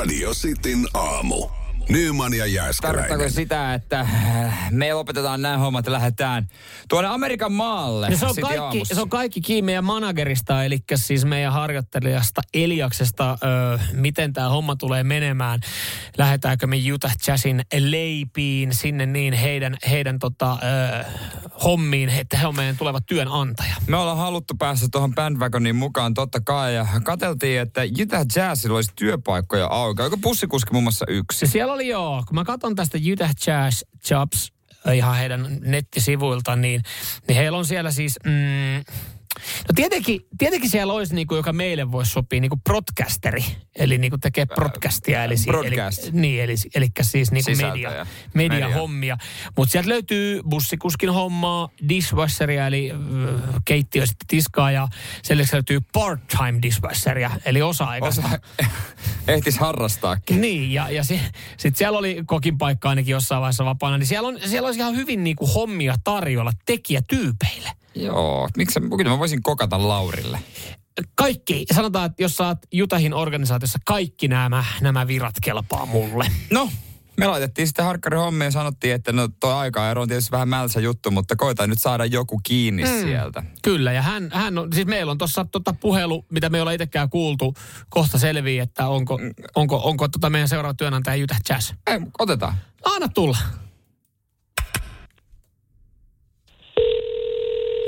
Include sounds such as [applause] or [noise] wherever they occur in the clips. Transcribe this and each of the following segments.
Radio Cityn aamu. Nyman ja Tarkoittaako sitä, että äh, me lopetetaan nämä hommat ja lähdetään tuonne Amerikan maalle? Ja se, on kaikki, aamussa? se on kaikki kiinni meidän managerista, eli siis meidän harjoittelijasta Eliaksesta, ö, miten tämä homma tulee menemään. Lähdetäänkö me Utah Jazzin leipiin sinne niin heidän, heidän tota, ö, hommiin, että he on meidän tuleva työnantaja. Me ollaan haluttu päästä tuohon bandwagoniin mukaan totta kai ja katseltiin, että Utah Jazzilla olisi työpaikkoja auki. Onko bussikuski muun muassa yksi? Ja siellä oli joo, kun mä katson tästä Utah Jazz Jobs ö, ihan heidän nettisivuilta, niin, niin heillä on siellä siis... Mm, No tietenkin, tietenkin siellä olisi, niin kuin, joka meille voisi sopia, niin kuin broadcasteri. Eli niin kuin tekee broadcastia. Eli, si- broadcast. eli, niin, eli, eli siis niin kuin Sisältöjä. media, Media. mediahommia. Mutta sieltä löytyy bussikuskin hommaa, dishwasheria, eli äh, keittiö sitten tiskaa, ja sen löytyy part-time dishwasheria, eli osa-aikaista. Osa, ehtis harrastaakin. Niin, ja, ja sitten sit siellä oli kokin paikka ainakin jossain vaiheessa vapaana, niin siellä, on, siellä olisi ihan hyvin niinku hommia tarjolla tekijätyypeille. Joo, miksi kyllä mä voisin kokata Laurille. Kaikki, sanotaan, että jos oot Jutahin organisaatiossa, kaikki nämä, nämä virat kelpaa mulle. No, me laitettiin sitten harkkari hommia ja sanottiin, että no tuo aikaero on tietysti vähän mälsä juttu, mutta koitaan nyt saada joku kiinni mm. sieltä. Kyllä, ja hän, hän on, siis meillä on tuossa tota puhelu, mitä me ei olla itsekään kuultu, kohta selvii, että onko, onko, onko tota meidän seuraava työnantaja Utah Jazz. Ei, otetaan. Anna tulla.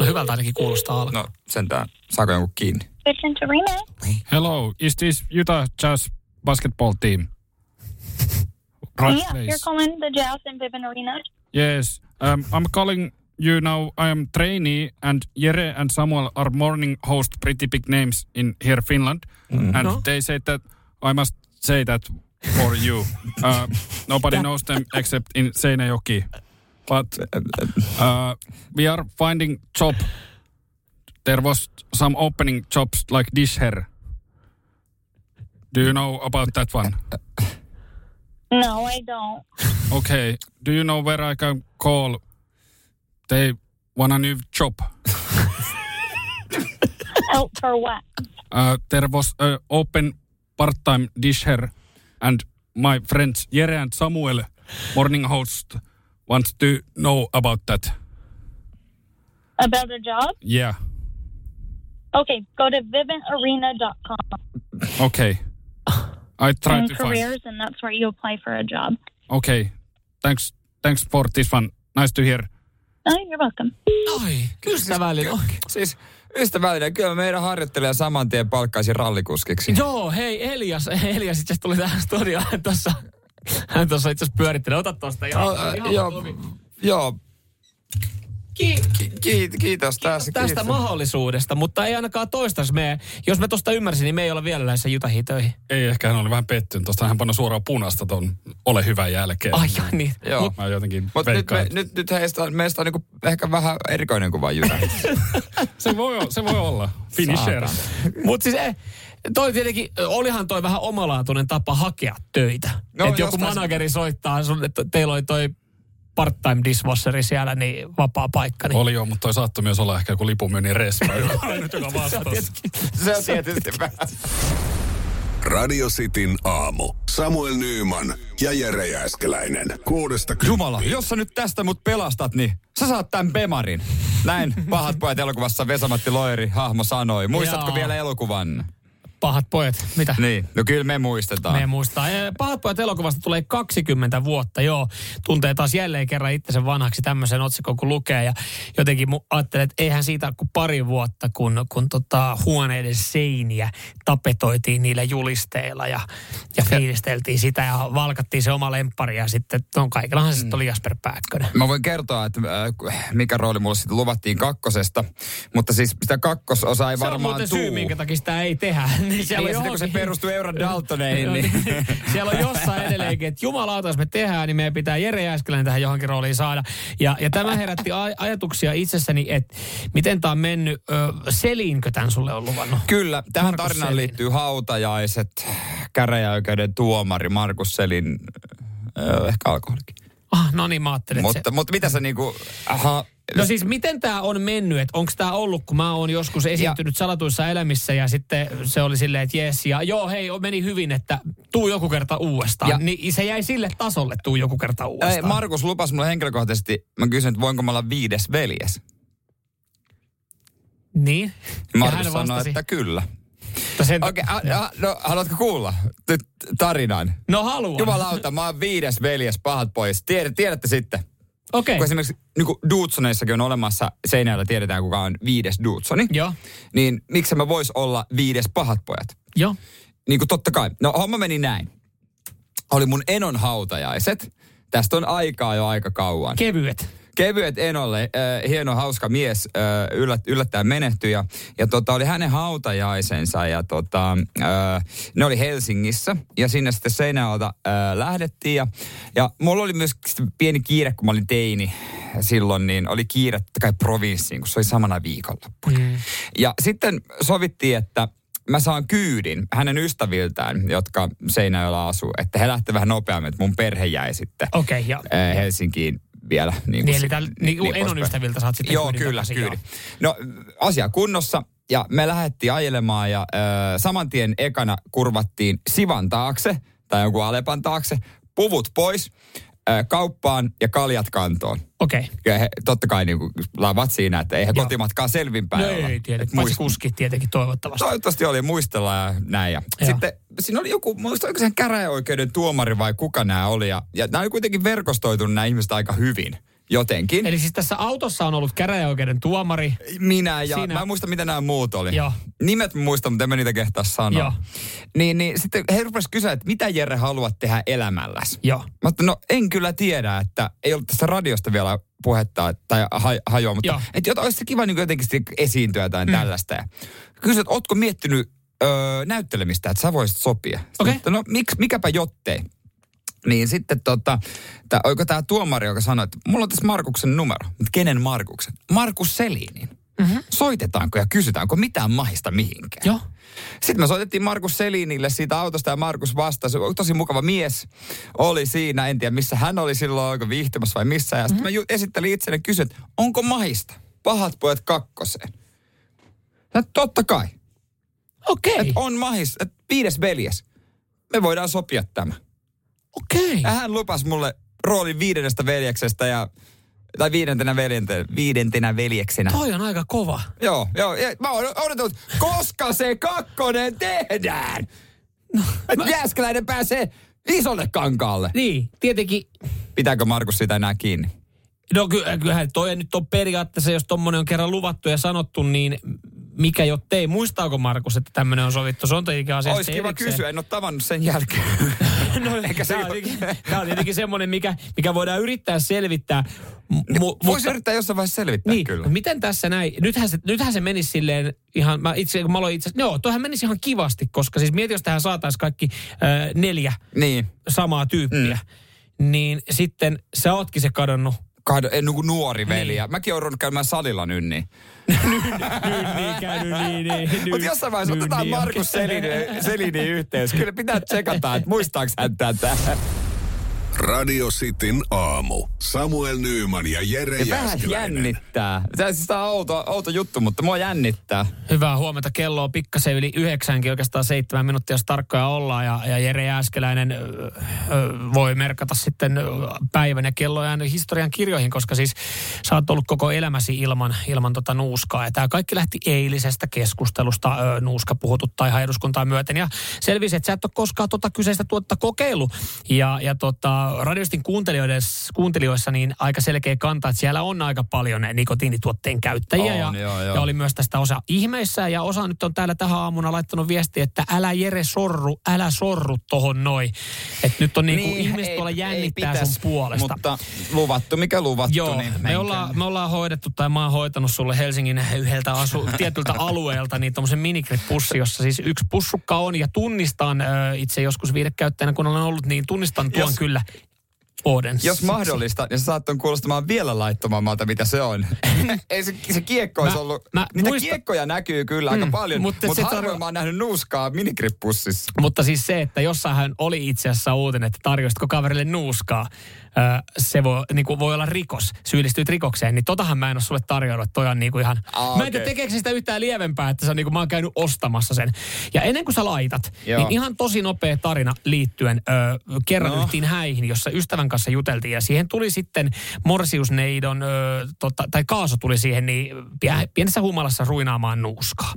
No hyvältä ainakin kuulostaa alkaa. No sentään, saako jonkun kiinni? Arena. Hello, is this Utah Jazz basketball team? Right yeah, place. you're calling the Jazz and Vivint Arena. Yes, um, I'm calling you now. I am trainee, and Jere and Samuel are morning host pretty big names in here Finland, and No. they said that I must say that for you. [laughs] Uh, nobody knows them except in Seinäjoki, but uh, we are finding job. There was some opening jobs like this here. Do you know about that one? [laughs] No, I don't. Okay. Do you know where I can call? They want a new job. Oh, for what? Uh, there was a open part-time dish here, and my friends Jere and Samuel, morning host, wants to know about that. About a job? Yeah. Okay, go to vivintarena.com Okay. I tried and to find. careers, and that's where you apply for a job. Okay. Thanks. Thanks for this one. Nice to hear. Oh, you're welcome. Ai, ystävällinen. oikein. Siis ystävällinen, kyllä meidän harjoittelija saman tien palkkaisi rallikuskiksi. Joo, hei Elias, Elias itse tuli tähän studioon hän tuossa. Hän tuossa itse asiassa pyörittelee. Ota tuosta ihan. Äh, ihan joo, joo, Ki- ki- kiitos, kiitos tästä. tästä kiitos. mahdollisuudesta, mutta ei ainakaan toistaiseksi me, jos mä tuosta ymmärsin, niin me ei olla vielä lähdössä Jutahiin töihin. Ei, ehkä hän oli vähän pettynyt. Tuosta hän pannut suoraan punaista ton ole hyvä jälkeen. Ai jaa, niin. Joo. Mut, Mä jotenkin Mutta nyt, me, nyt, nyt heistä, on- meistä on niinku ehkä vähän erikoinen kuin vain. [laughs] Se voi, se voi olla. Finisher. mut siis eh, toi tietenkin, olihan toi vähän omalaatuinen tapa hakea töitä. No, että joku manageri soittaa sun, että teillä oli toi part-time dishwasheri siellä, niin vapaa paikka. Niin. Oli joo, mutta toi saattoi myös olla ehkä joku lipunmyynnin respa, [laughs] joka vastasi. Se on tietysti. Radio Cityn aamu. Samuel Nyyman ja Jere Jääskeläinen. Kuudesta Jumala, jos sä nyt tästä mut pelastat, niin sä saat tämän Bemarin. Näin Pahat pojat elokuvassa Vesamatti Loiri hahmo sanoi. Muistatko Joo. vielä elokuvan? Pahat pojat, mitä? Niin, no kyllä me muistetaan. Me muistaa. Ja Pahat pojat elokuvasta tulee 20 vuotta, joo. Tuntee taas jälleen kerran itsensä vanhaksi tämmöisen otsikon, kun lukee. Ja jotenkin ajattelen, että eihän siitä kuin pari vuotta, kun, kun tota huoneiden seiniä tapetoitiin niillä julisteilla ja, ja fiilisteltiin sitä ja valkattiin se oma lemppari. Ja sitten on kaikillahan se sitten oli Jasper Pääkkönen. Mä voin kertoa, että äh, mikä rooli mulle sitten luvattiin kakkosesta, mutta siis sitä kakkososaa ei Se on varmaan tuu. syy, minkä takia sitä ei tehdä. [laughs] Niin siellä Niin, on sitten kun se johonkin- perustuu Euro Daltoneihin, [laughs] niin... Siellä on jossain edelleenkin, että jumalauta, jos me tehdään, niin meidän pitää Jere Jääskeläinen tähän johonkin rooliin saada. Ja, ja tämä herätti aj- ajatuksia itsessäni, että miten tämä on mennyt. Ö, Selinkö tämän sulle on luvannut? Kyllä, tähän Markus tarinaan Selin. liittyy hautajaiset, käräjäoikeuden tuomari Markus Selin, äh, ehkä alkoholikin. Ah, no niin, mä ajattelin, Mutta, se... mutta mitä sä niinku, aha, No siis miten tämä on mennyt? Että onko tämä ollut, kun mä oon joskus esiintynyt salatuissa elämissä ja sitten se oli silleen, että jes ja joo hei, meni hyvin, että tuu joku kerta uudestaan. Ja- niin se jäi sille tasolle, tuu joku kerta uudestaan. Ei, Markus lupas mulle henkilökohtaisesti, mä kysyin, että voinko mä olla viides veljes. niin. Ja Markus sanoi, vastasi, että kyllä. sen, Okei, okay, a, a, no haluatko kuulla tarinan? No haluan. Jumalauta, mä oon viides veljes, pahat pois. Tiedät, tiedätte sitten. Okei. Kun esimerkiksi niin kuin Dudsoneissakin on olemassa, seinällä tiedetään kuka on viides Dudsoni. Joo. Niin miksi mä vois olla viides pahat pojat? Joo. Niin kuin totta kai. No homma meni näin. Oli mun enon hautajaiset. Tästä on aikaa jo aika kauan. Kevyet. Kevyet Enolle, äh, hieno hauska mies, äh, yllät, yllättäen menehtyi ja, ja tota, oli hänen hautajaisensa ja tota, äh, ne oli Helsingissä ja sinne sitten Seinäjoelta äh, lähdettiin ja, ja mulla oli myös pieni kiire, kun mä olin teini silloin, niin oli kiire kai provinssiin, kun se oli samana viikonloppuna. Mm. Ja sitten sovittiin, että mä saan kyydin hänen ystäviltään, jotka Seinäjoella asuu, että he lähtevät vähän nopeammin, että mun perhe jäi sitten okay, ja äh, Helsinkiin vielä. Niin, Niin, eli tällä- niin kuin enon ystäviltä saat sitten Joo, kyllä, kyydin. No, asia kunnossa. Ja me lähdettiin ajelemaan ja äh, saman tien ekana kurvattiin Sivan taakse tai jonkun Alepan taakse. Puvut pois, kauppaan ja kaljat kantoon. okei. Okay. Ja he, totta kai niin lavat siinä, että eihän Joo. kotimatkaa selvinpäin No olla. ei Et tietenkin, muist- kuskit tietenkin toivottavasti. Toivottavasti oli muistella ja näin. Ja Joo. sitten siinä oli joku, muista oliko sen käräjäoikeuden tuomari vai kuka nämä oli. Ja, ja nämä oli kuitenkin verkostoitunut nämä ihmiset aika hyvin jotenkin. Eli siis tässä autossa on ollut käräjäoikeuden tuomari. Minä ja Siinä- mä en muista mitä nämä muut oli. Joo. Nimet mä muistan, mutta en mä niitä kehtaa sanoa. Joo. Niin, niin sitten he rupesivat kysyä, että mitä Jere haluat tehdä elämälläsi? Joo. Mä ajattelin, no en kyllä tiedä, että ei ollut tästä radiosta vielä puhetta tai ha- hajoa, mutta Joo. että jota, olisi se kiva niin jotenkin esiintyä tai mm. tällaista. Ja kysyin, että ootko miettinyt öö, näyttelemistä, että sä voisit sopia? Okei. ajattelin, No miksi, mikäpä jottei? Niin sitten tota, tää, oiko tämä tuomari, joka sanoi, että mulla on tässä Markuksen numero. Mutta kenen Markuksen? Markus Selinin. Mm-hmm. Soitetaanko ja kysytäänkö mitään mahista mihinkään? Joo. Sitten me soitettiin Markus Selinille siitä autosta ja Markus vastasi. Tosi mukava mies oli siinä. En tiedä missä hän oli silloin, oliko viihtymässä vai missä. Ja sitten mä ju- esittelin itselleni ja kysyin, että onko mahista? Pahat pojat kakkoseen. No, totta kai. Okei. Että on mahista. Että viides veljes. Me voidaan sopia tämä. Okei. Ja hän lupasi mulle roolin viidennestä veljeksestä ja tai viidentenä, veljentenä, viidentenä veljeksenä. Toi on aika kova. Joo, joo. Ja mä oon odotellut, koska se kakkonen tehdään. No, Että Jääskeläinen pääsee isolle kankaalle. Niin, tietenkin. Pitääkö Markus sitä enää kiinni? No ky- kyllähän toi nyt on periaatteessa, jos tommonen on kerran luvattu ja sanottu, niin mikä jottei. Muistaako Markus, että tämmöinen on sovittu? Se on tietenkin asiasta Olisi kiva erikseen. kysyä, en ole tavannut sen jälkeen. [laughs] No, [laughs] Eikä se tämä, on tietenkin, tämä on tietenkin semmoinen, mikä, mikä voidaan yrittää selvittää. M- mu- Voisi mutta, yrittää jossain vaiheessa selvittää niin, kyllä. mutta miten tässä näin? Nythän se, nythän se menisi silleen ihan, mä itse, kun mä aloin itse joo, toihan menisi ihan kivasti, koska siis mieti, jos tähän saataisiin kaikki äh, neljä Niin. samaa tyyppiä, mm. niin sitten sä ootkin se kadonnut. Kahdo, en, niin kuin nuori veli. Ja mäkin oon ruvennut käymään salilla nynniin. niin, käynyt niin, niin. Mutta jossain vaiheessa otetaan niin, Markus. Selini, Selini yhteys. Kyllä pitää tsekata, että muistaaks hän tätä. Radio Cityn aamu. Samuel Nyyman ja Jere Ja vähän jännittää. On siis on outo, outo juttu, mutta mua jännittää. Hyvää huomenta. Kello on pikkasen yli yhdeksänkin, oikeastaan seitsemän minuuttia, jos tarkkoja ollaan. Ja, ja Jere Jääskeläinen ö, ö, voi merkata sitten päivän ja kellojen historian kirjoihin, koska siis sä oot ollut koko elämäsi ilman, ilman tota nuuskaa. Ja tämä kaikki lähti eilisestä keskustelusta. Ö, nuuska puhututtaa ihan eduskuntaa myöten. Ja selvisi, että sä et ole koskaan tota kyseistä tuotta kokeillut. Ja, ja tota, radiostin kuuntelijoissa, niin aika selkeä kanta, että siellä on aika paljon nikotiinituotteen käyttäjiä. On, ja, joo, joo. ja oli myös tästä osa ihmeissä ja osa nyt on täällä tähän aamuna laittanut viestiä, että älä Jere sorru, älä sorru tohon noin. Että nyt on niinku niin, ihmiset ei- tuolla ei jännittää pitäis, sun puolesta. Mutta luvattu, mikä luvattu, Joo, niin me ollaan, me ollaan hoidettu tai mä oon hoitanut sulle Helsingin yhdeltä asu, [laughs] tietyltä alueelta niin tommosen minigrip-pussi, jossa siis yksi pussukka on ja tunnistan ö, itse joskus viidekäyttäjänä, kun olen ollut, niin tunnistan tuon Jos- kyllä. Odense. Jos mahdollista, niin se saattaa kuulostamaan vielä laittomammalta, mitä se on. [laughs] Ei se, se kiekko olisi Mä- ollut... mä Niitä muistan- kiekkoja näkyy kyllä aika Mm, paljon, mutta mutta, harvoin tarko- mä oon nähnyt nuuskaa minikripussissa. Mutta siis se, että jossain oli itse asiassa uutinen, että tarjoisitko kaverille nuuskaa, se voi, niin kuin voi olla rikos, syyllistyt rikokseen, niin totahan mä en ole sulle tarjonnut, toi on niin kuin ihan... Aa, mä en tiedä, tekeekö sitä yhtään lievempää, että se on niin kuin, mä oon käynyt ostamassa sen. Ja ennen kuin sä laitat, Joo. niin ihan tosi nopea tarina liittyen öö, kerran No. yhtiin häihin, jossa ystävän kanssa juteltiin ja siihen tuli sitten Morsiusneidon, öö, tota, tai Kaaso tuli siihen, niin pie- pienessä humalassa ruinaamaan nuuskaa.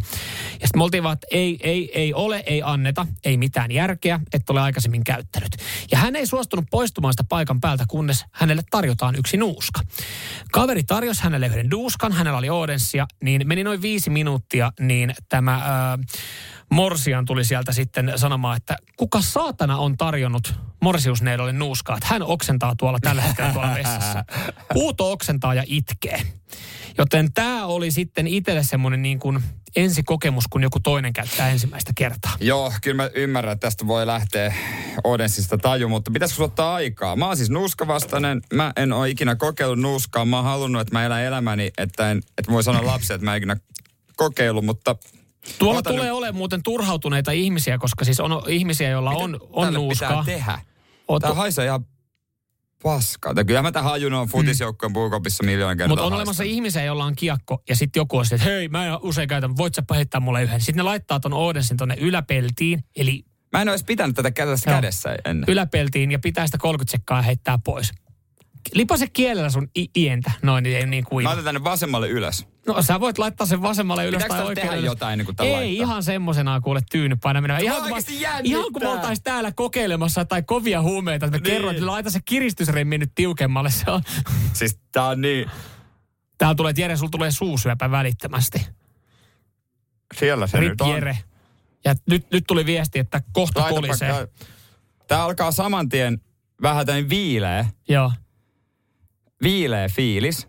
Ja sitten me oltiin vaan, että ei, ei, ei ole, ei anneta, ei mitään järkeä, että ole aikaisemmin käyttänyt. Ja hän ei suostunut poistumaan sitä paikan päältä, kunnes hänelle tarjotaan yksi nuuska. Kaveri tarjosi hänelle yhden nuuskan, hänellä oli Odenssia, niin meni noin viisi minuuttia, niin tämä ää, Morsian tuli sieltä sitten sanomaan, että kuka saatana on tarjonnut Morsiusneidolle nuuskaa, että hän oksentaa tuolla tällä hetkellä tuolla vessassa. Huuto oksentaa ja itkee. Joten tämä oli sitten itselle semmoinen niin kuin ensikokemus, kun joku toinen käyttää ensimmäistä kertaa. Joo, kyllä mä ymmärrän, että tästä voi lähteä Odensista taju, mutta pitäisikö ottaa aikaa? Mä oon siis nuuskavastainen, mä en ole ikinä kokeillut nuuskaa, mä oon halunnut, että mä elän elämäni, että, en, että voi sanoa lapsia, että mä en ikinä kokeillut, mutta Tuolla Ota tulee nyt- olemaan muuten turhautuneita ihmisiä, koska siis on ihmisiä, joilla on, on tälle nuuskaa. tehdä. Oot- Tää haisee ihan paskaa. Kyllä mä tämän hajun on futisjoukkojen puukopissa miljoona kertaa Mutta on haistanut. olemassa ihmisiä, joilla on kiekko, ja sitten joku on että hei, mä en usein käytä, voit sä heittää mulle yhden. Sitten ne laittaa ton Odensin tonne yläpeltiin, eli Mä en olisi pitänyt tätä kädessä kädessä ennen. yläpeltiin, ja pitää sitä 30 sekkaa heittää pois. Lipase kielellä sun i- ientä, noin, niin ei niin Mä kuiva. otan tänne vasemmalle ylös. No sä voit laittaa sen vasemmalle ylös Pitääkö tai oikealle tehdä ylös. jotain ennen kuin tää Ei, laittaa? ihan semmoisenaan kuule tyyny painaminen. Ihan, kun, ihan kun me oltais täällä kokeilemassa tai kovia huumeita, että me Niin. kerroin, että laita se kiristysremmi nyt tiukemmalle. Se on. Siis tää on niin... Täällä tulee, Jere, sulla tulee suusyöpä välittömästi. Siellä se Rip nyt on. Jere. Ja nyt, nyt tuli viesti, että kohta kolisee. Tää alkaa saman tien vähän tämmöinen viileä, Joo. Viileä fiilis.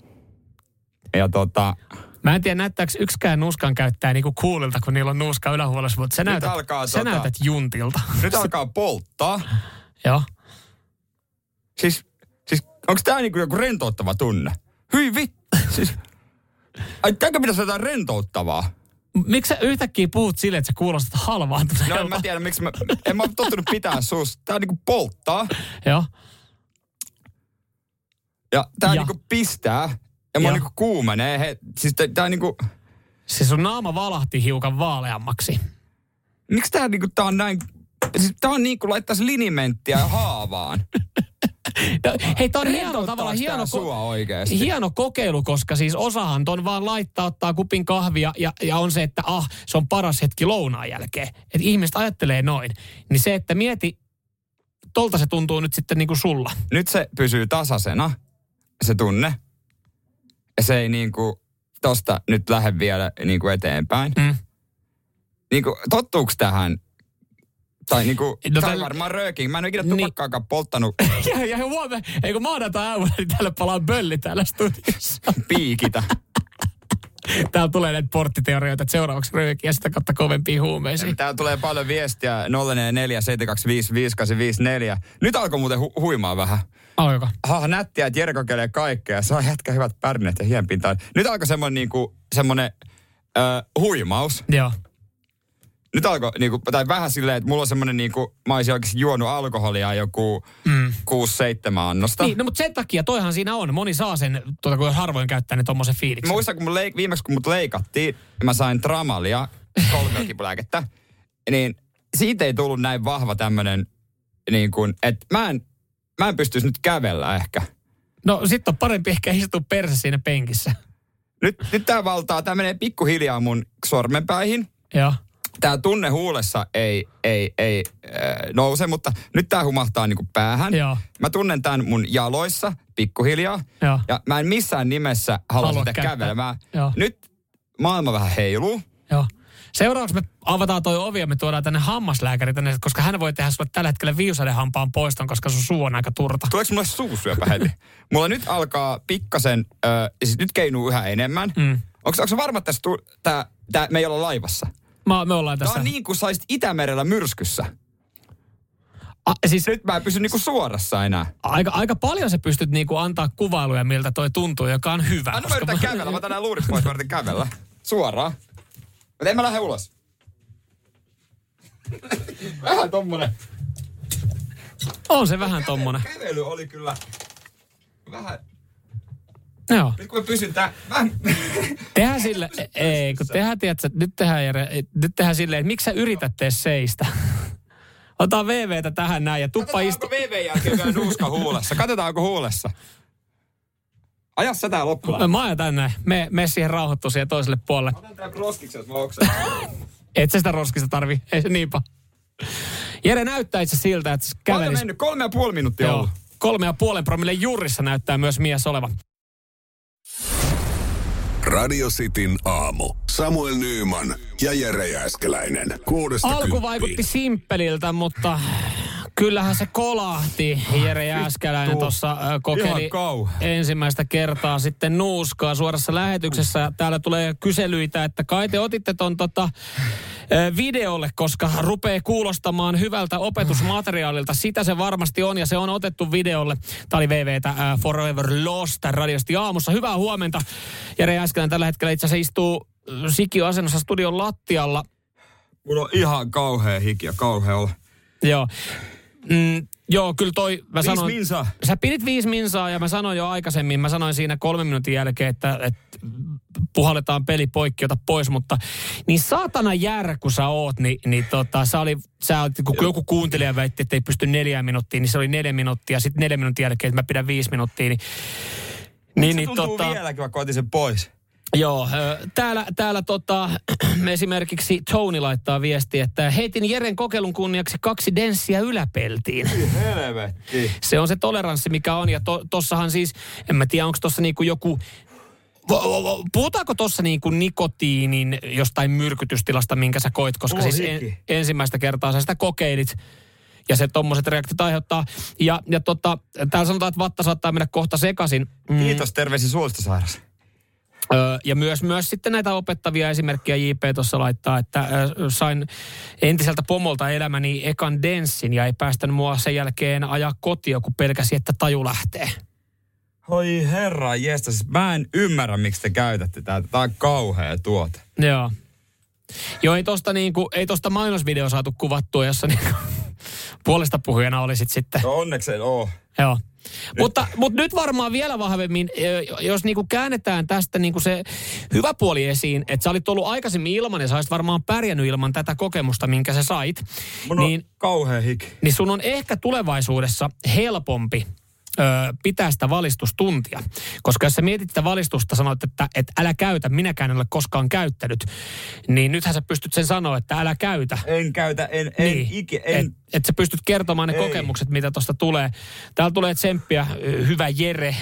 Ja tota, Mä en tiedä, näyttääkö yksikään nuuskan käyttäjä niinku coolilta, kun niillä on nuuska ylähuolessa, mutta sä, Nyt näytät, alkaa sä tota- näytät juntilta. nyt alkaa polttaa. [laughs] Joo. Siis, siis onko tää niinku joku rentouttava tunne? Hyi vittu. Siis, ai tääkö pitäisi jotain rentouttavaa? Miksi sä yhtäkkiä puhut silleen, että sä kuulostat halvaantuneelta? No en mä tiedä, miksi mä, en mä tottunut pitää suusta. Tää niinku polttaa Joo. Ja tää Ja. niinku pistää ja Ja. niinku kuumenee. He, siis tää, tää niinku, Se sun naama valahti hiukan vaaleammaksi. miksi tää niinku, tää on näin, siis tää on niin kuin laittaisi linimenttiä haavaan. [laughs] No, hei, tää on hieno tavallaan tää hieno, oikeesti? hieno kokeilu, koska siis osahan ton vaan laittaa, ottaa kupin kahvia ja, ja on se, että ah, se on paras hetki lounaan jälkeen. Että ihmiset ajattelee noin. Niin se, että mieti, tolta se tuntuu nyt sitten niin kuin sulla. Nyt se pysyy tasaisena, se tunne. Ja se ei niinku tosta nyt lähde vielä niinku eteenpäin. Mm. Niinku, tottuuko tähän? Tai niinku, No tai tällä- varmaan röökin. Mä en ole ikinä Niin. tupakkaakaan polttanut [laughs] Ja, ja huomenna, ei kun maanantai aamuna, niin täällä palaa bölli täällä studiossa. [laughs] piikitä. [laughs] Täällä tulee näitä porttiteorioita, että seuraavaksi röökiä ja sitä kautta kovempia huumeisiin. Täällä tulee paljon viestiä 044 725 5854. Nyt alkoi muuten hu- huimaa vähän. Alkoiko? Ha, nättiä, että Jere kokeilee kaikkea. Saa jätkä hyvät pärneet ja hienpintaan. Nyt alkoi semmoinen niinku, semmonen, ö, huimaus. Joo. Nyt alkoi, niinku, tai vähän silleen, että mulla on semmoinen, niinku, mä olisin oikeasti juonut alkoholia joku Mm. 6-7 annosta. Niin, no mutta sen takia, toihan siinä on. Moni saa sen, tuota, kun harvoin käyttää ne tommosen Mä fiiliksen. muistan, kun mun leik- viimeksi kun mut leikattiin, mä sain tramalia, kolmiokipulääkettä, [laughs] niin siitä ei tullut näin vahva tämmönen, niin kuin, että mä en, mä en pystyisi nyt kävellä ehkä. No sit on parempi ehkä istua perse siinä penkissä. Nyt, nyt tää valtaa, tää menee pikkuhiljaa mun sormenpäihin. Joo. Tää tunne huulessa ei, ei, ei äh, nouse, mutta nyt tää humahtaa niinku päähän. Joo. Mä tunnen tämän mun jaloissa pikkuhiljaa. Joo. Ja mä en missään nimessä halua sitä kävelemään. Joo. Nyt maailma vähän heiluu. Seuraavaksi me avataan toi ovi ja me tuodaan tänne hammaslääkäri tänne, koska hän voi tehdä sulle tällä hetkellä viusadehampaan poiston, koska sun suu on aika turta. Tuleeko mulle suusyöpä heti? Mulla nyt alkaa pikkasen, ja siis nyt keinuu yhä enemmän. Mm. Onko, onko varma, että tässä tu, tää, tää, me ei olla laivassa? Mä, me ollaan Tämä tässä. on niin kuin saisit Itämerellä myrskyssä. A, siis Nyt mä en pysy niinku suorassa enää. aika, aika paljon sä pystyt niinku antaa kuvailuja, miltä toi tuntuu, joka on hyvä. Anna mä yritän kävellä, mä nää luurit pois, mä yritän kävellä. Suoraan. Mutta en mä lähde ulos. Vähän tommonen. On se vähän tommonen. Kävely oli kyllä vähän... Joo. Nyt kun mä pysyn tää... Vähän... Tehdään sille, ei, kun tehdään, tiedätkö, nyt tehdään, Jere, nyt tehdään silleen, että miksi sä yrität tee seistä? Ota VVtä tähän näin ja tuppa Katsotaan, istu. onko VV jälkeen vielä nuuska huulessa. Katsotaan, onko huulessa. Aja sä tää loppuun. Mä ajan tänne. Me, me siihen rauhoittu siihen toiselle puolelle. Otan tää roskiksi, jos mä. [laughs] Et sä sitä roskista tarvi. Ei se niinpä. Jere näyttää itse siltä, että se Paljon mennyt? Kolme ja puoli minuuttia Joo. ollut. Kolme ja puolen promille jurissa näyttää myös mies oleva. Radio Cityn aamu. Samuel Nyyman ja Jere Jääskeläinen. Kuudesta Alku kymppiin. vaikutti simppeliltä, mutta kyllähän se kolahti. Jere Jääskeläinen tuossa kokeili ensimmäistä kertaa sitten nuuskaa suorassa lähetyksessä. Täällä tulee kyselyitä, että kai te otitte ton tota, videolle, koska rupeaa kuulostamaan hyvältä opetusmateriaalilta. Sitä se varmasti on ja se on otettu videolle. Tämä oli VVtä äh, Forever Lost radiosti aamussa. Hyvää huomenta. Jere Jääskeläinen tällä hetkellä itse asiassa istuu sikioasennossa studion lattialla. Mulla on ihan kauhea hiki ja kauhea olla. Joo. Mm, joo, kyllä toi, mä Viisi sanoin, minsaa. sä pidit viisi minsaa ja mä sanoin jo aikaisemmin, mä sanoin siinä kolmen minuutin jälkeen, että, että puhalletaan peli poikki, ota pois, mutta niin saatana järä, kun sä oot, niin, niin tota, sä oli, sä olit, kun joku kuuntelija väitti, että ei pysty neljään minuuttiin, niin se oli neljä minuuttia, sitten neljän minuutin jälkeen, että mä pidän viisi minuuttia, niin, niin, se niin tuntuu tota, vieläkin, vaikka otin sen pois. Joo, täällä, täällä tota, [clears throat] esimerkiksi Tony laittaa viestiä, että heitin Jeren kokeilun kunniaksi kaksi denssiä yläpeltiin. Helvetti. Se on se toleranssi, mikä on. Ja to, tossahan siis, en mä tiedä, onko tossa niinku joku... Puhutaanko tuossa niinku nikotiinin jostain myrkytystilasta, minkä sä koit, koska Oh, siis en, ensimmäistä kertaa sä sitä kokeilit ja se tommoset reaktiot aiheuttaa. Ja, ja tota, täällä sanotaan, että vatta saattaa mennä kohta sekaisin. Mm, Kiitos, terveisin suolista sairas. Ö, ja myös, myös sitten näitä opettavia esimerkkejä JP tuossa laittaa, että ö, sain entiseltä pomolta elämäni ekan denssin ja ei päästänyt mua sen jälkeen ajaa kotiin, kun pelkäsi, että taju lähtee. Oi herra jestä, siis mä en ymmärrä, miksi te käytätte tätä. Tää on kauhea tuote. Joo. Joo, ei tosta, niinku, ei tosta mainosvideo saatu kuvattua, jossa niinku, [laughs] puolesta puhujana olisit sitten. No onneksi en oo. Joo. Mutta, mutta nyt varmaan vielä vahvemmin, jos niinku käännetään tästä niinku se hyvä puoli esiin, että sä olit ollut aikaisemmin ilman ja sä olisit varmaan pärjännyt ilman tätä kokemusta, minkä sä sait, Mun niin, kauhea hiki. niin sun on ehkä tulevaisuudessa helpompi ö, pitää sitä valistustuntia. Koska jos sä mietit sitä valistusta, sanoit, että, että älä käytä, minäkään en ole koskaan käyttänyt, niin nythän sä pystyt sen sanoa, että älä käytä. En käytä, en, en Niin, iki, en. Et, et sä pystyt kertomaan ne Ei. kokemukset, mitä tuosta tulee. Täällä tulee tsemppiä, hyvä Jere.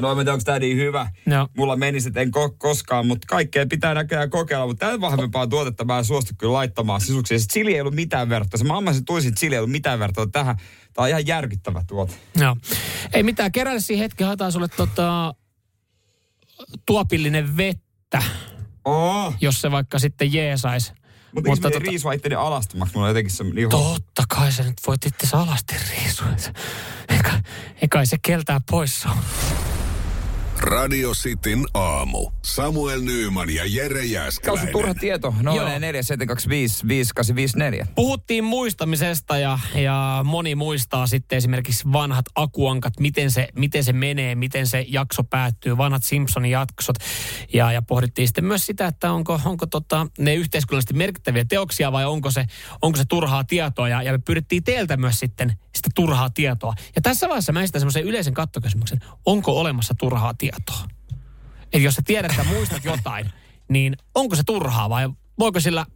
No en tiedä, onko tää niin hyvä. Joo. Mulla menisi, että en ko- koskaan, mutta kaikkea pitää näköjään kokeilla. Mutta tämän vahvempaa tuotetta mä en suostu kyllä laittamaan sisuksi. Ja chili ei ollut mitään vertaa. Se mammaisen tuisin chili ei ollut mitään vertaa tähän. Tää on ihan järkyttävä tuote. Joo. Ei mitään, keräile siihen hetki, haetaan sulle tota, tuopillinen vettä, Oh. jos se vaikka sitten jeesais. Mutta Mutta tota... riisua itteni alastomaksi. Mulla on jotenkin se niin Totta kai sä nyt voit itse alasti riisua. Eikä, eikä se keltää pois. Radio Cityn aamu. Samuel Nyyman ja Jere Kausu Jääskeläinen. turha tieto. 047255854. Puhuttiin muistamisesta ja, ja moni muistaa sitten esimerkiksi vanhat akuankat, miten se, miten se menee, miten se jakso päättyy, vanhat Simpsonin jaksot. Ja, ja pohdittiin sitten myös sitä, että onko, onko tota, ne yhteiskunnallisesti merkittäviä teoksia vai onko se, onko se turhaa tietoa. Ja, ja me pyydettiin teiltä myös sitten sitä turhaa tietoa. Ja tässä vaiheessa mä esitän semmoisen yleisen kattokysymyksen, onko olemassa turhaa tietoa? Eli jos sä tiedät, että muistat jotain, niin onko se turhaa vai voiko sillä,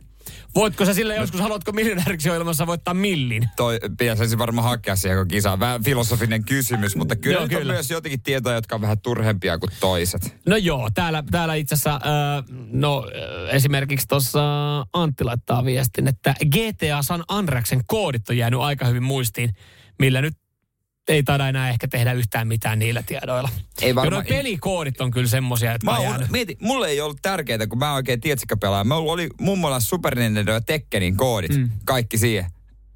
voitko sä sillä joskus, haluatko miljonääriksi ohjelmassa voittaa millin? Toi pitäisi varmaan hakea siihen kun kisaan. Vähän filosofinen kysymys, mutta kyllä, Joo, nyt on kyllä. myös jotenkin tietoja, jotka on vähän turhempia kuin toiset. No joo, täällä, täällä itse asiassa, äh, no äh, esimerkiksi tuossa Antti laittaa viestin, että GTA San Andreasen koodit on jäänyt aika hyvin muistiin, millä nyt ei taida enää ehkä tehdä yhtään mitään niillä tiedoilla. Ei Ja varmaan- nuo pelikoodit on kyllä semmosia, jotka Mä on oon, jäänyt. mieti, mulle ei ollut tärkeää, kun mä oikein tietsikö pelaan. Mulla oli mummolla Super Nintendo ja Tekkenin koodit, mm. kaikki siihen.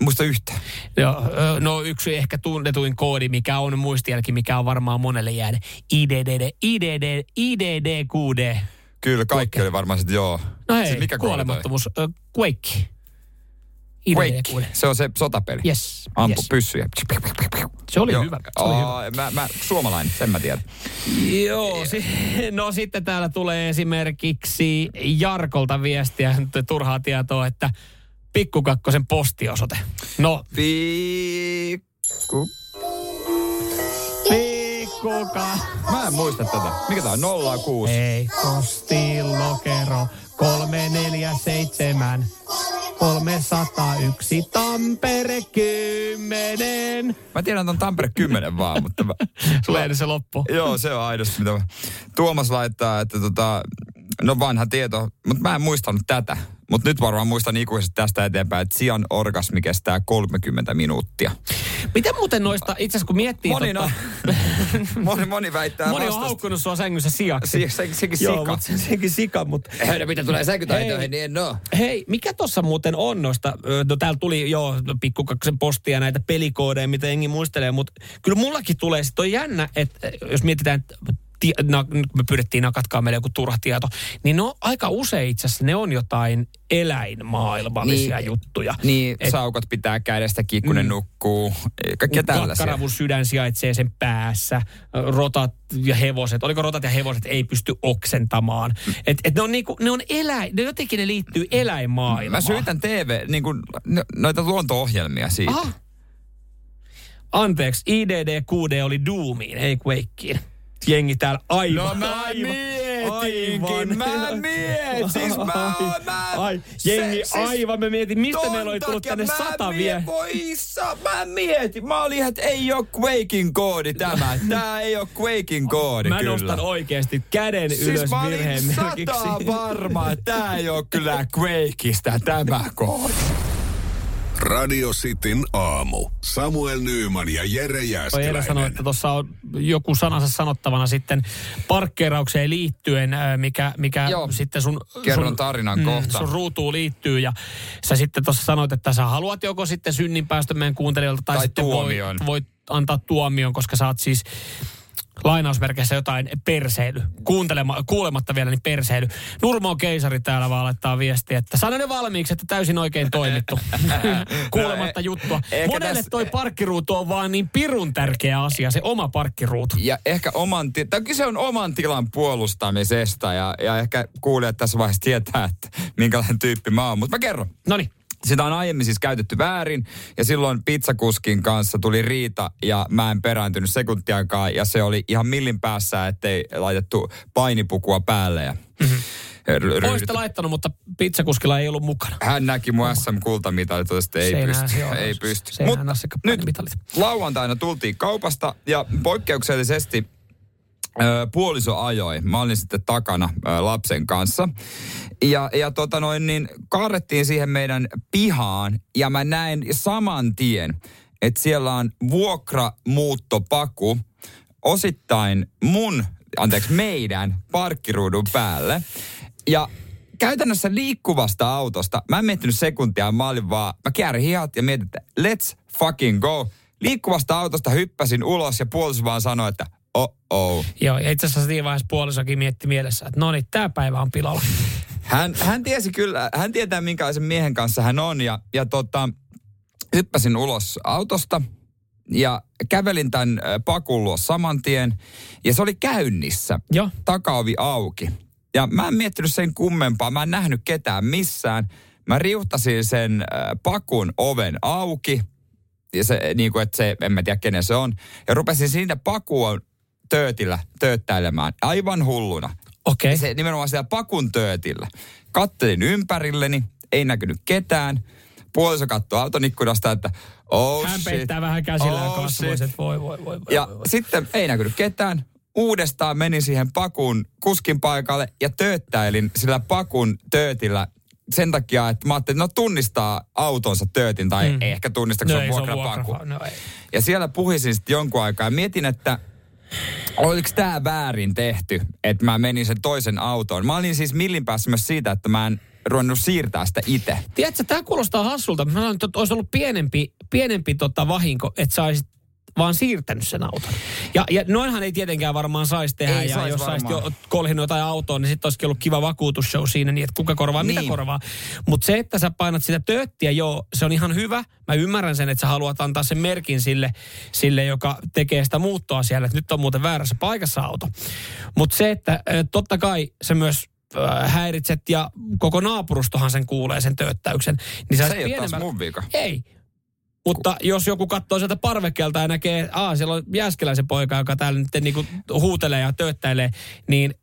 muista yhtään. Joo, no yksi ehkä tunnetuin koodi, mikä on muistijälki, mikä on varmaan monelle jäädä. IDD, IDD, IDD-QD. Kyllä, kaikki oli varmaan sitten joo. No Siis hei, mikä koodi toi? kuolemattomuus. Ö, Quake. Quake. Se on se sotapeli. Yes, Ampu yes. pyssyjä. Se oli Joo. hyvä. Se oli hyvä. Aa, Mä, mä, suomalainen, sen mä tiedän. Joo, si- [laughs] no sitten täällä tulee esimerkiksi Jarkolta viestiä, nyt turhaa tietoa, että Pikkukakkosen postiosoite. No, Pikku. Pikkuka. Mä en muista tätä. Mikä tää on? 06. Ei, postilokero 347 301 Tampere 10. Mä tiedän ton Tampere 10 vaan, mutta mä, [laughs] Sulla ei se loppu. Joo, se on aidosti, mitä mä- Tuomas laittaa, että tota, no vanha tieto, mutta mä en muistanut tätä. Mutta nyt varmaan muistan ikuisesti tästä eteenpäin, että sian orgasmi kestää 30 minuuttia. Miten muuten noista, itse asiassa kun miettii... Moni, totta, no, [laughs] moni, moni väittää moni on vastasta. haukkunut sua sängyssä sijaksi. Se, se, sekin Joo, sika. mutta se, sekin sika, mutta... no, mitä tulee säkytaitoihin, niin en oo. Hei, mikä tuossa muuten on noista, no täällä tuli jo pikkukaksen postia näitä pelikoodeja, mitä jengi muistelee, mutta kyllä mullakin tulee, sit on jännä, että jos mietitään, että ti- na, kun me pyydettiin nakatkaa meille joku turha tieto, niin no aika usein itse asiassa ne on jotain eläinmaailmallisia Niin. juttuja. Niin, Et- saukot pitää kädestä, kikkunen Mm. nukkuu, kaikkea tällaisia. Kakkaravun sydän sijaitsee sen päässä. Rotat ja hevoset, oliko rotat ja hevoset ei pysty oksentamaan. Et, et ne on niinku, ne on eläin, ne jotenkin ne liittyy eläinmaailmaan. Mä syytän TV, niin kuin, no- noita luonto-ohjelmia siitä. Aha. Anteeksi, IDD-QD oli Doomiin, ei Quakeen. Jengi täällä aivan. No mä aivan, mietinkin, mä mietin, siis mä oon, mä... [laughs] Ai, jengi aivan, mä mietin, mistä meillä oli tullut tänne sata vielä. Voi sa, mä mietin, mä olin ihan, että ei oo Quakein koodi tämä. [laughs] Tää ei oo Quakein koodi Mä kyllä. nostan oikeasti käden Siis ylös mä virheen olin merkiksi. sataa varma, että tää ei oo kyllä Quakeista tämä koodi. Radio Cityn aamu. Samuel Nyyman ja Jere Jääskeläinen. sanoi, että tuossa on joku sanansa sanottavana sitten parkkeeraukseen liittyen, ää, mikä, mikä Joo. sitten sun, Kerron sun, tarinan kohta. sun ruutuun liittyy. Ja sä sitten tuossa sanoit, että sä haluat joko sitten synninpäästön meidän kuuntelijoilta tai, Tai sitten tuomion. voit, voit antaa tuomion, koska sä oot siis lainausmerkeissä jotain perseily. Kuuntelema, kuulematta vielä, niin perseily. Nurmo Keisari täällä vaan laittaa viestiä, että sanon jo valmiiksi, että täysin oikein toimittu. [laughs] Kuulematta No, juttua. ehkä Monelle tässä- toi parkkiruutu on vaan niin pirun tärkeä asia, se oma parkkiruutu. Ja ehkä oman, ti- tai kyse on oman tilan puolustamisesta ja, ja ehkä kuulijat tässä vaiheessa tietää, että minkälainen tyyppi mä oon. Mutta mä kerron. Noniin. Sitä on aiemmin siis käytetty väärin ja silloin pizzakuskin kanssa tuli riita ja mä en perääntynyt sekuntiakaan ja se oli ihan millin päässä, ettei laitettu painipukua päälle ja mm-hmm. Olisitte laittanut, mutta pizzakuskilla ei ollut mukana. hän näki mun SM-kultamitalit, että ei Seinään pysty. on. Ei pysty. Mutta nyt lauantaina tultiin kaupasta ja poikkeuksellisesti puoliso ajoi. Mä olin sitten takana lapsen kanssa. Ja, ja tota noin, niin kaarrettiin siihen meidän pihaan ja mä näin saman tien, että siellä on vuokramuuttopaku osittain mun, anteeksi meidän parkkiruudun päälle. Ja käytännössä liikkuvasta autosta, mä en miettinyt sekuntia, mä olin vaan, mä käärin hihat ja mietin, että let's fucking go. Liikkuvasta autosta hyppäsin ulos ja puoliso vaan sanoi, että oh oh. Joo, ja itse asiassa siinä vaiheessa puolisokin mietti mielessä, että no niin, tämä päivä on pilalla. Hän, hän tiesi kyllä, hän tietää minkälaisen miehen kanssa hän on ja, ja tota, hyppäsin ulos autosta ja kävelin tämän pakun luo saman tien ja se oli käynnissä. Joo. Takaovi auki. Ja mä en miettinyt sen kummempaa, mä en nähnyt ketään missään. Mä riuhtasin sen pakun oven auki ja se, niin kuin, että se, en mä tiedä kenen se on. Ja rupesin siinä pakuun töötillä tööttäilemään aivan hulluna. Okei. Se nimenomaan siellä pakun töötillä. Kattelin ympärilleni, ei näkynyt ketään. Puoliso katsoi auton ikkunasta, että oh Hän shit. peittää vähän käsillä oh kasvoiset, voi, voi, voi, voi, Ja voi, voi. sitten ei näkynyt ketään. Uudestaan menin siihen pakun kuskin paikalle ja tööttäilin sillä pakun töötillä sen takia, että mä ajattelin, että no tunnistaa autonsa töötin tai mm. ei ehkä tunnista, kun No se on ei, se on vuokrapaku. vuokra. No ei. Ja siellä puhisin sitten jonkun aikaa ja mietin, että oliko tämä väärin tehty, että mä menin sen toisen autoon. Mä olin siis millin päässä myös siitä, että mä en ruvennut siirtää sitä itse. Tiedätkö, tämä kuulostaa hassulta. Mä olisi ollut pienempi, pienempi tota vahinko, että saisit vaan siirtänyt sen auton. Ja, ja noinhan ei tietenkään varmaan saisi tehdä. Ei ja sais jos saisit varmaan. jo kolhinut jotain autoa, niin sitten olisikin ollut kiva vakuutusshow siinä, niin että kuka korvaa, mitä Niin. korvaa. Mutta se, että sä painat sitä tööttiä, joo, se on ihan hyvä. Mä ymmärrän sen, että sä haluat antaa sen merkin sille, sille joka tekee sitä muuttoa siellä, että nyt on muuten väärässä paikassa auto. Mutta se, että totta kai se myös häiritset ja koko naapurustohan sen kuulee sen tööttäyksen. Niin Se ei ole taas mun vika. ei. Mutta jos joku katsoo sieltä parvekkeelta ja näkee, että siellä on Jääskeläisen poika, joka täällä nyt niinku huutelee ja tööttäilee, niin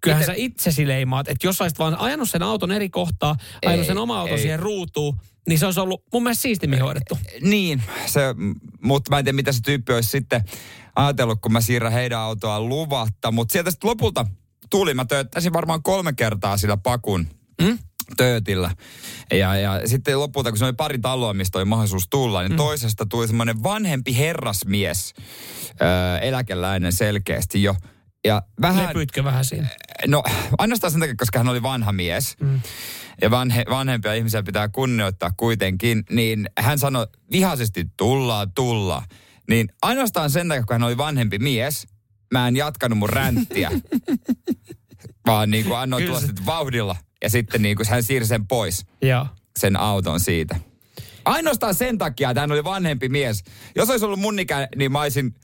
kyllähän Miten- sä itsesi leimaat. Että jos olisit vaan ajanut sen auton eri kohtaa, ajanut sen oma auton ei. siihen ruutuun, niin se olisi ollut mun mielestä siistimmin hoidettu. Niin, se, mutta mä en tiedä, mitä se tyyppi olisi sitten ajatellut, kun mä siirrän heidän autoaan luvatta. Mutta sieltä sitten lopulta tuli, mä tööttäisin varmaan kolme kertaa sillä pakun Mm? Töötillä. Ja, ja sitten lopulta, kun se oli pari taloa, mistä oli mahdollisuus tulla, niin mm. toisesta tuli semmoinen vanhempi herrasmies, öö, eläkeläinen selkeästi jo. Ja vähän... Lepyitkö vähän siinä? No ainoastaan sen takia, koska hän oli vanha mies. Mm. Ja vanhe, vanhempia ihmisiä pitää kunnioittaa kuitenkin. Niin hän sanoi vihaisesti tullaan, tullaan. Niin ainoastaan sen takia, kun hän oli vanhempi mies, mä en jatkanut mun ränttiä. [laughs] vaan niin kuin annoin tulla vauhdilla. Ja sitten niin kuin hän siirsi sen pois, Joo. sen auton siitä. Ainoastaan sen takia, että hän oli vanhempi mies. Jos olisi ollut mun ikä, niin mä olisin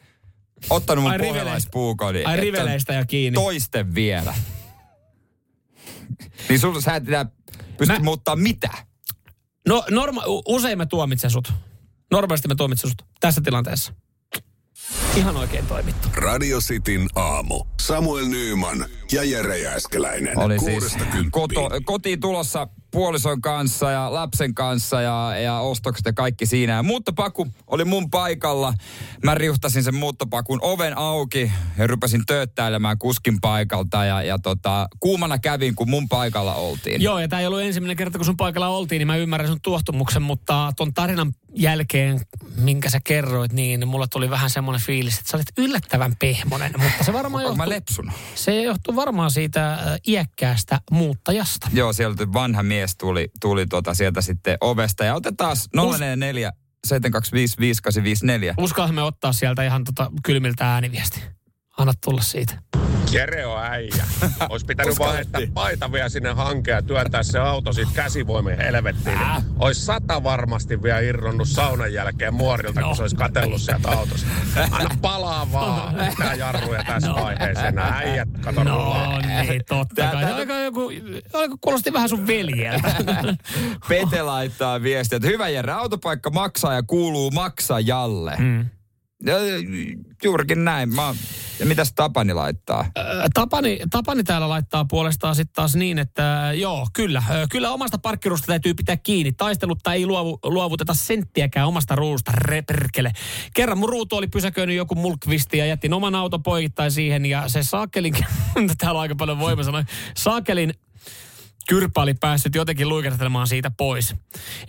ottanut mun Ai riveleistä- pohjalaispuukodin. Ai riveleistä jo kiinni. Toisten vielä. niin sulla sä et enää pysty Mä- muuttaa mitä. No norma- usein mä tuomitsen sut. Normaalisti mä tuomitsen sut tässä tilanteessa. Ihan oikein toimittu. Radio Cityn aamu. Samuel Nyyman ja Jere Jääskeläinen. Oli siis koto, kotiin tulossa puolison kanssa ja lapsen kanssa ja, ja ostokset ja kaikki siinä. Ja muuttopaku oli mun paikalla. Mä riuhtasin sen muuttopakun oven auki ja rupesin tööttäilemään kuskin paikalta. Ja, ja tota, kuumana kävin, kun mun paikalla oltiin. Joo, ja tämä ei ollut ensimmäinen kerta, kun sun paikalla oltiin, niin mä ymmärrän sun tuohtumuksen, mutta ton tarinan jälkeen, minkä sä kerroit, niin mulla tuli vähän semmoinen fiilis, että sä olit yllättävän pehmonen, mutta se varmaan johtuu, lepsunut? se johtuu varmaan siitä äh, iäkkäästä muuttajasta. Joo, sieltä vanha mies tuli, tuli tota sieltä sitten ovesta. Ja otetaan 044 725 5854. Uskallan me ottaa sieltä ihan tota kylmiltä ääniviesti. Anna tulla siitä. Jere on äijä. [laughs] Olisi pitänyt vaan heittää paita vielä sinne hankeen ja työntää se auto siitä käsivoimin helvettiin. Niin Olisi sata varmasti vielä irronnut saunan jälkeen muorilta, kun se olisi katsellut sieltä autosta. Anna palaa vaan. Tää jarruja tässä vaiheessa. Nämä äijät, kato No rullaa. niin, totta kai. Aika joku, aika kuulosti vähän sun veljeltä. [laughs] Pete laittaa viestiä, että hyvä Jere, autopaikka maksaa ja kuuluu maksajalle. Mm. Ja, juurikin näin. Mä, ja mitäs Tapani laittaa? Tapani, Tapani täällä laittaa puolestaan sitten taas niin, että joo, kyllä. Kyllä omasta parkkiruusta täytyy pitää kiinni. Taistelutta ei luovu, luovuteta senttiäkään omasta ruudusta, reperkele. Kerran mun ruutu oli pysäköinyt joku mulkvisti ja jättin oman auton poikittain siihen ja se saakelin, [laughs] täällä on aika paljon voimasanoja, saakelin kyrpä oli päässyt jotenkin luikertelemaan siitä pois.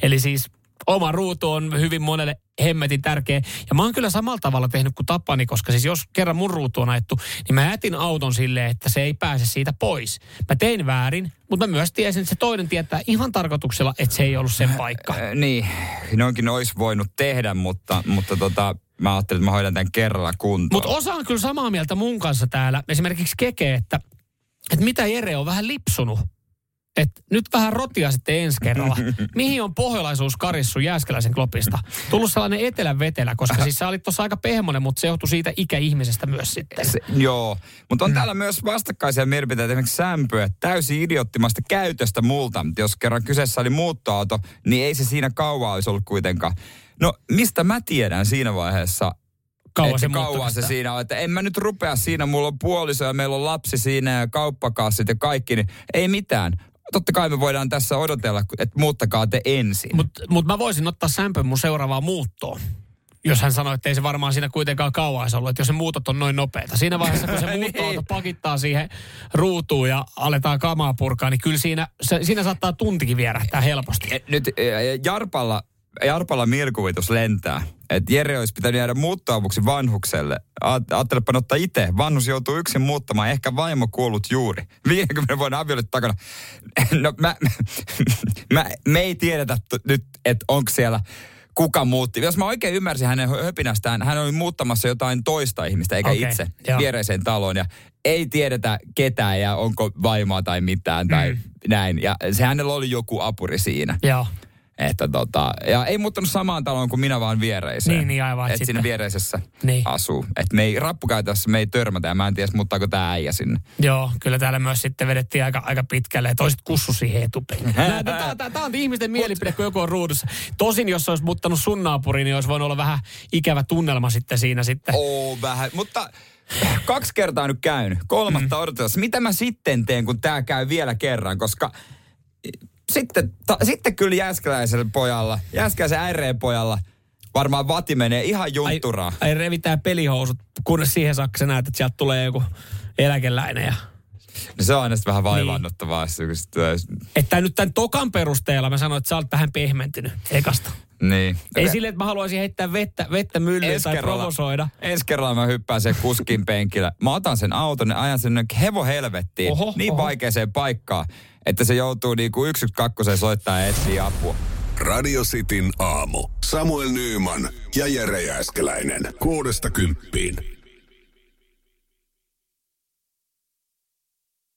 Eli siis oma ruutu on hyvin monelle hemmetin tärkeä. Ja mä oon kyllä samalla tavalla tehnyt kuin Tapani, koska siis jos kerran mun ruutu on ajettu, niin mä jätin auton silleen, että se ei pääse siitä pois. Mä tein väärin, mutta mä myös tiesin, että se toinen tietää ihan tarkoituksella, että se ei ollut sen paikka. Äh, niin, noinkin olisi voinut tehdä, mutta, mutta tota, mä ajattelin, että mä hoidan tämän kerralla kuntoon. Mutta osa on kyllä samaa mieltä mun kanssa täällä. Esimerkiksi Keke, että, että mitä Jere on vähän lipsunut. Että nyt vähän rotia sitten ensi kerralla. [laughs] Mihin on pohjalaisuus karissu Jääskeläisen klopista? Tullut sellainen etelän vetelä, koska siis sä olit tuossa aika pehmonen, mutta se johtui siitä ikäihmisestä myös sitten. Se, joo, mutta on täällä myös vastakkaisia mielipiteitä. Esimerkiksi sämpöä täysin idioottimasta käytöstä multa. Jos kerran kyseessä oli muuttoauto, niin ei se siinä kauan olisi ollut kuitenkaan. No mistä mä tiedän siinä vaiheessa, Kauan se kauan se siinä on. Että en mä nyt rupea siinä, mulla on puoliso ja meillä on lapsi siinä ja kauppakassit ja kaikki, niin ei mitään. Totta kai me voidaan tässä odotella, että muuttakaa te ensin. Mutta mut mä voisin ottaa sämpön mun seuraavaan muuttoon. Jos hän sanoi, että ei se varmaan siinä kuitenkaan kauan ollut, että jos se muutot on noin nopeita. Siinä vaiheessa, kun se [laughs] muuttoauto pakittaa siihen ruutuun ja aletaan kamaa purkaa, niin kyllä siinä, se, siinä saattaa tuntikin vierähtää helposti. Et Nyt eh, Jarpalla Jarpalla mielikuvitus lentää. Että Jere olisi pitänyt jäädä muuttoavuksi vanhukselle. Ajattelepa ottaa itse. Vanhus joutuu yksin muuttamaan. Ehkä vaimo kuollut juuri. [laughs] 50 vuoden avioliiton takana. No mä, [laughs] mä, me ei tiedetä t- nyt, että onko siellä kuka muutti. Jos mä oikein ymmärsin hänen hö- höpinästään, hän oli muuttamassa jotain toista ihmistä, eikä Okei, itse, joo. viereiseen taloon. Ja ei tiedetä ketään ja onko vaimoa tai mitään tai Mm. näin. Ja se hänellä oli joku apuri siinä. Joo. Että tota, ja ei muuttanut samaan taloon kuin minä vaan viereiseen. Niin, niin, aivan, et Että siinä viereisessä Niin. asuu. Että me ei, rappukäytössä me ei törmätä ja mä en tiedä, muuttaako tämä äijä sinne. Joo, kyllä täällä myös sitten vedettiin aika, aika pitkälle ja toiset kussu siihen etupenkkiin. [laughs] Tämä on ihmisten mielipide, kun joku on ruudussa. Tosin, jos olisi muuttanut sun naapuriin, niin olisi voinut olla vähän ikävä tunnelma sitten siinä sitten. Oo, vähän. Mutta kaksi kertaa nyt käynyt. Kolmatta mm. odotellessa. Mitä mä sitten teen, kun tämä käy vielä kerran? Koska sitten, ta, sitten kyllä Jääskeläisellä pojalla, Jääskeläisen äireen pojalla, varmaan vati menee ihan juntturaan. Ai, ai revitään pelihousut, kunnes siihen saakka sä näet, että sieltä tulee joku eläkeläinen. Ja, No se on aina vähän vaivannuttavaa. Niin. että nyt tämän tokan perusteella mä sanoin, että sä olet vähän pehmentynyt ekasta. Niin. Ei silleen, että mä haluaisin heittää vettä, vettä myllyyn tai provosoida. ensi kerralla mä hyppään sen kuskin penkillä. Mä otan sen auton ja ajan sen hevo helvettiin. Oho, niin oho. vaikeeseen paikkaan, että se joutuu niinku yksi kakkoseen soittaa ja etsiä apua. Radio Cityn aamu. Samuel Nyyman ja Jere Jääskeläinen. Kuudesta kymppiin.